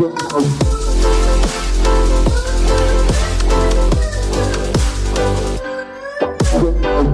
Nguyễn Hồng Nguyễn Hồng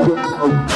Oh.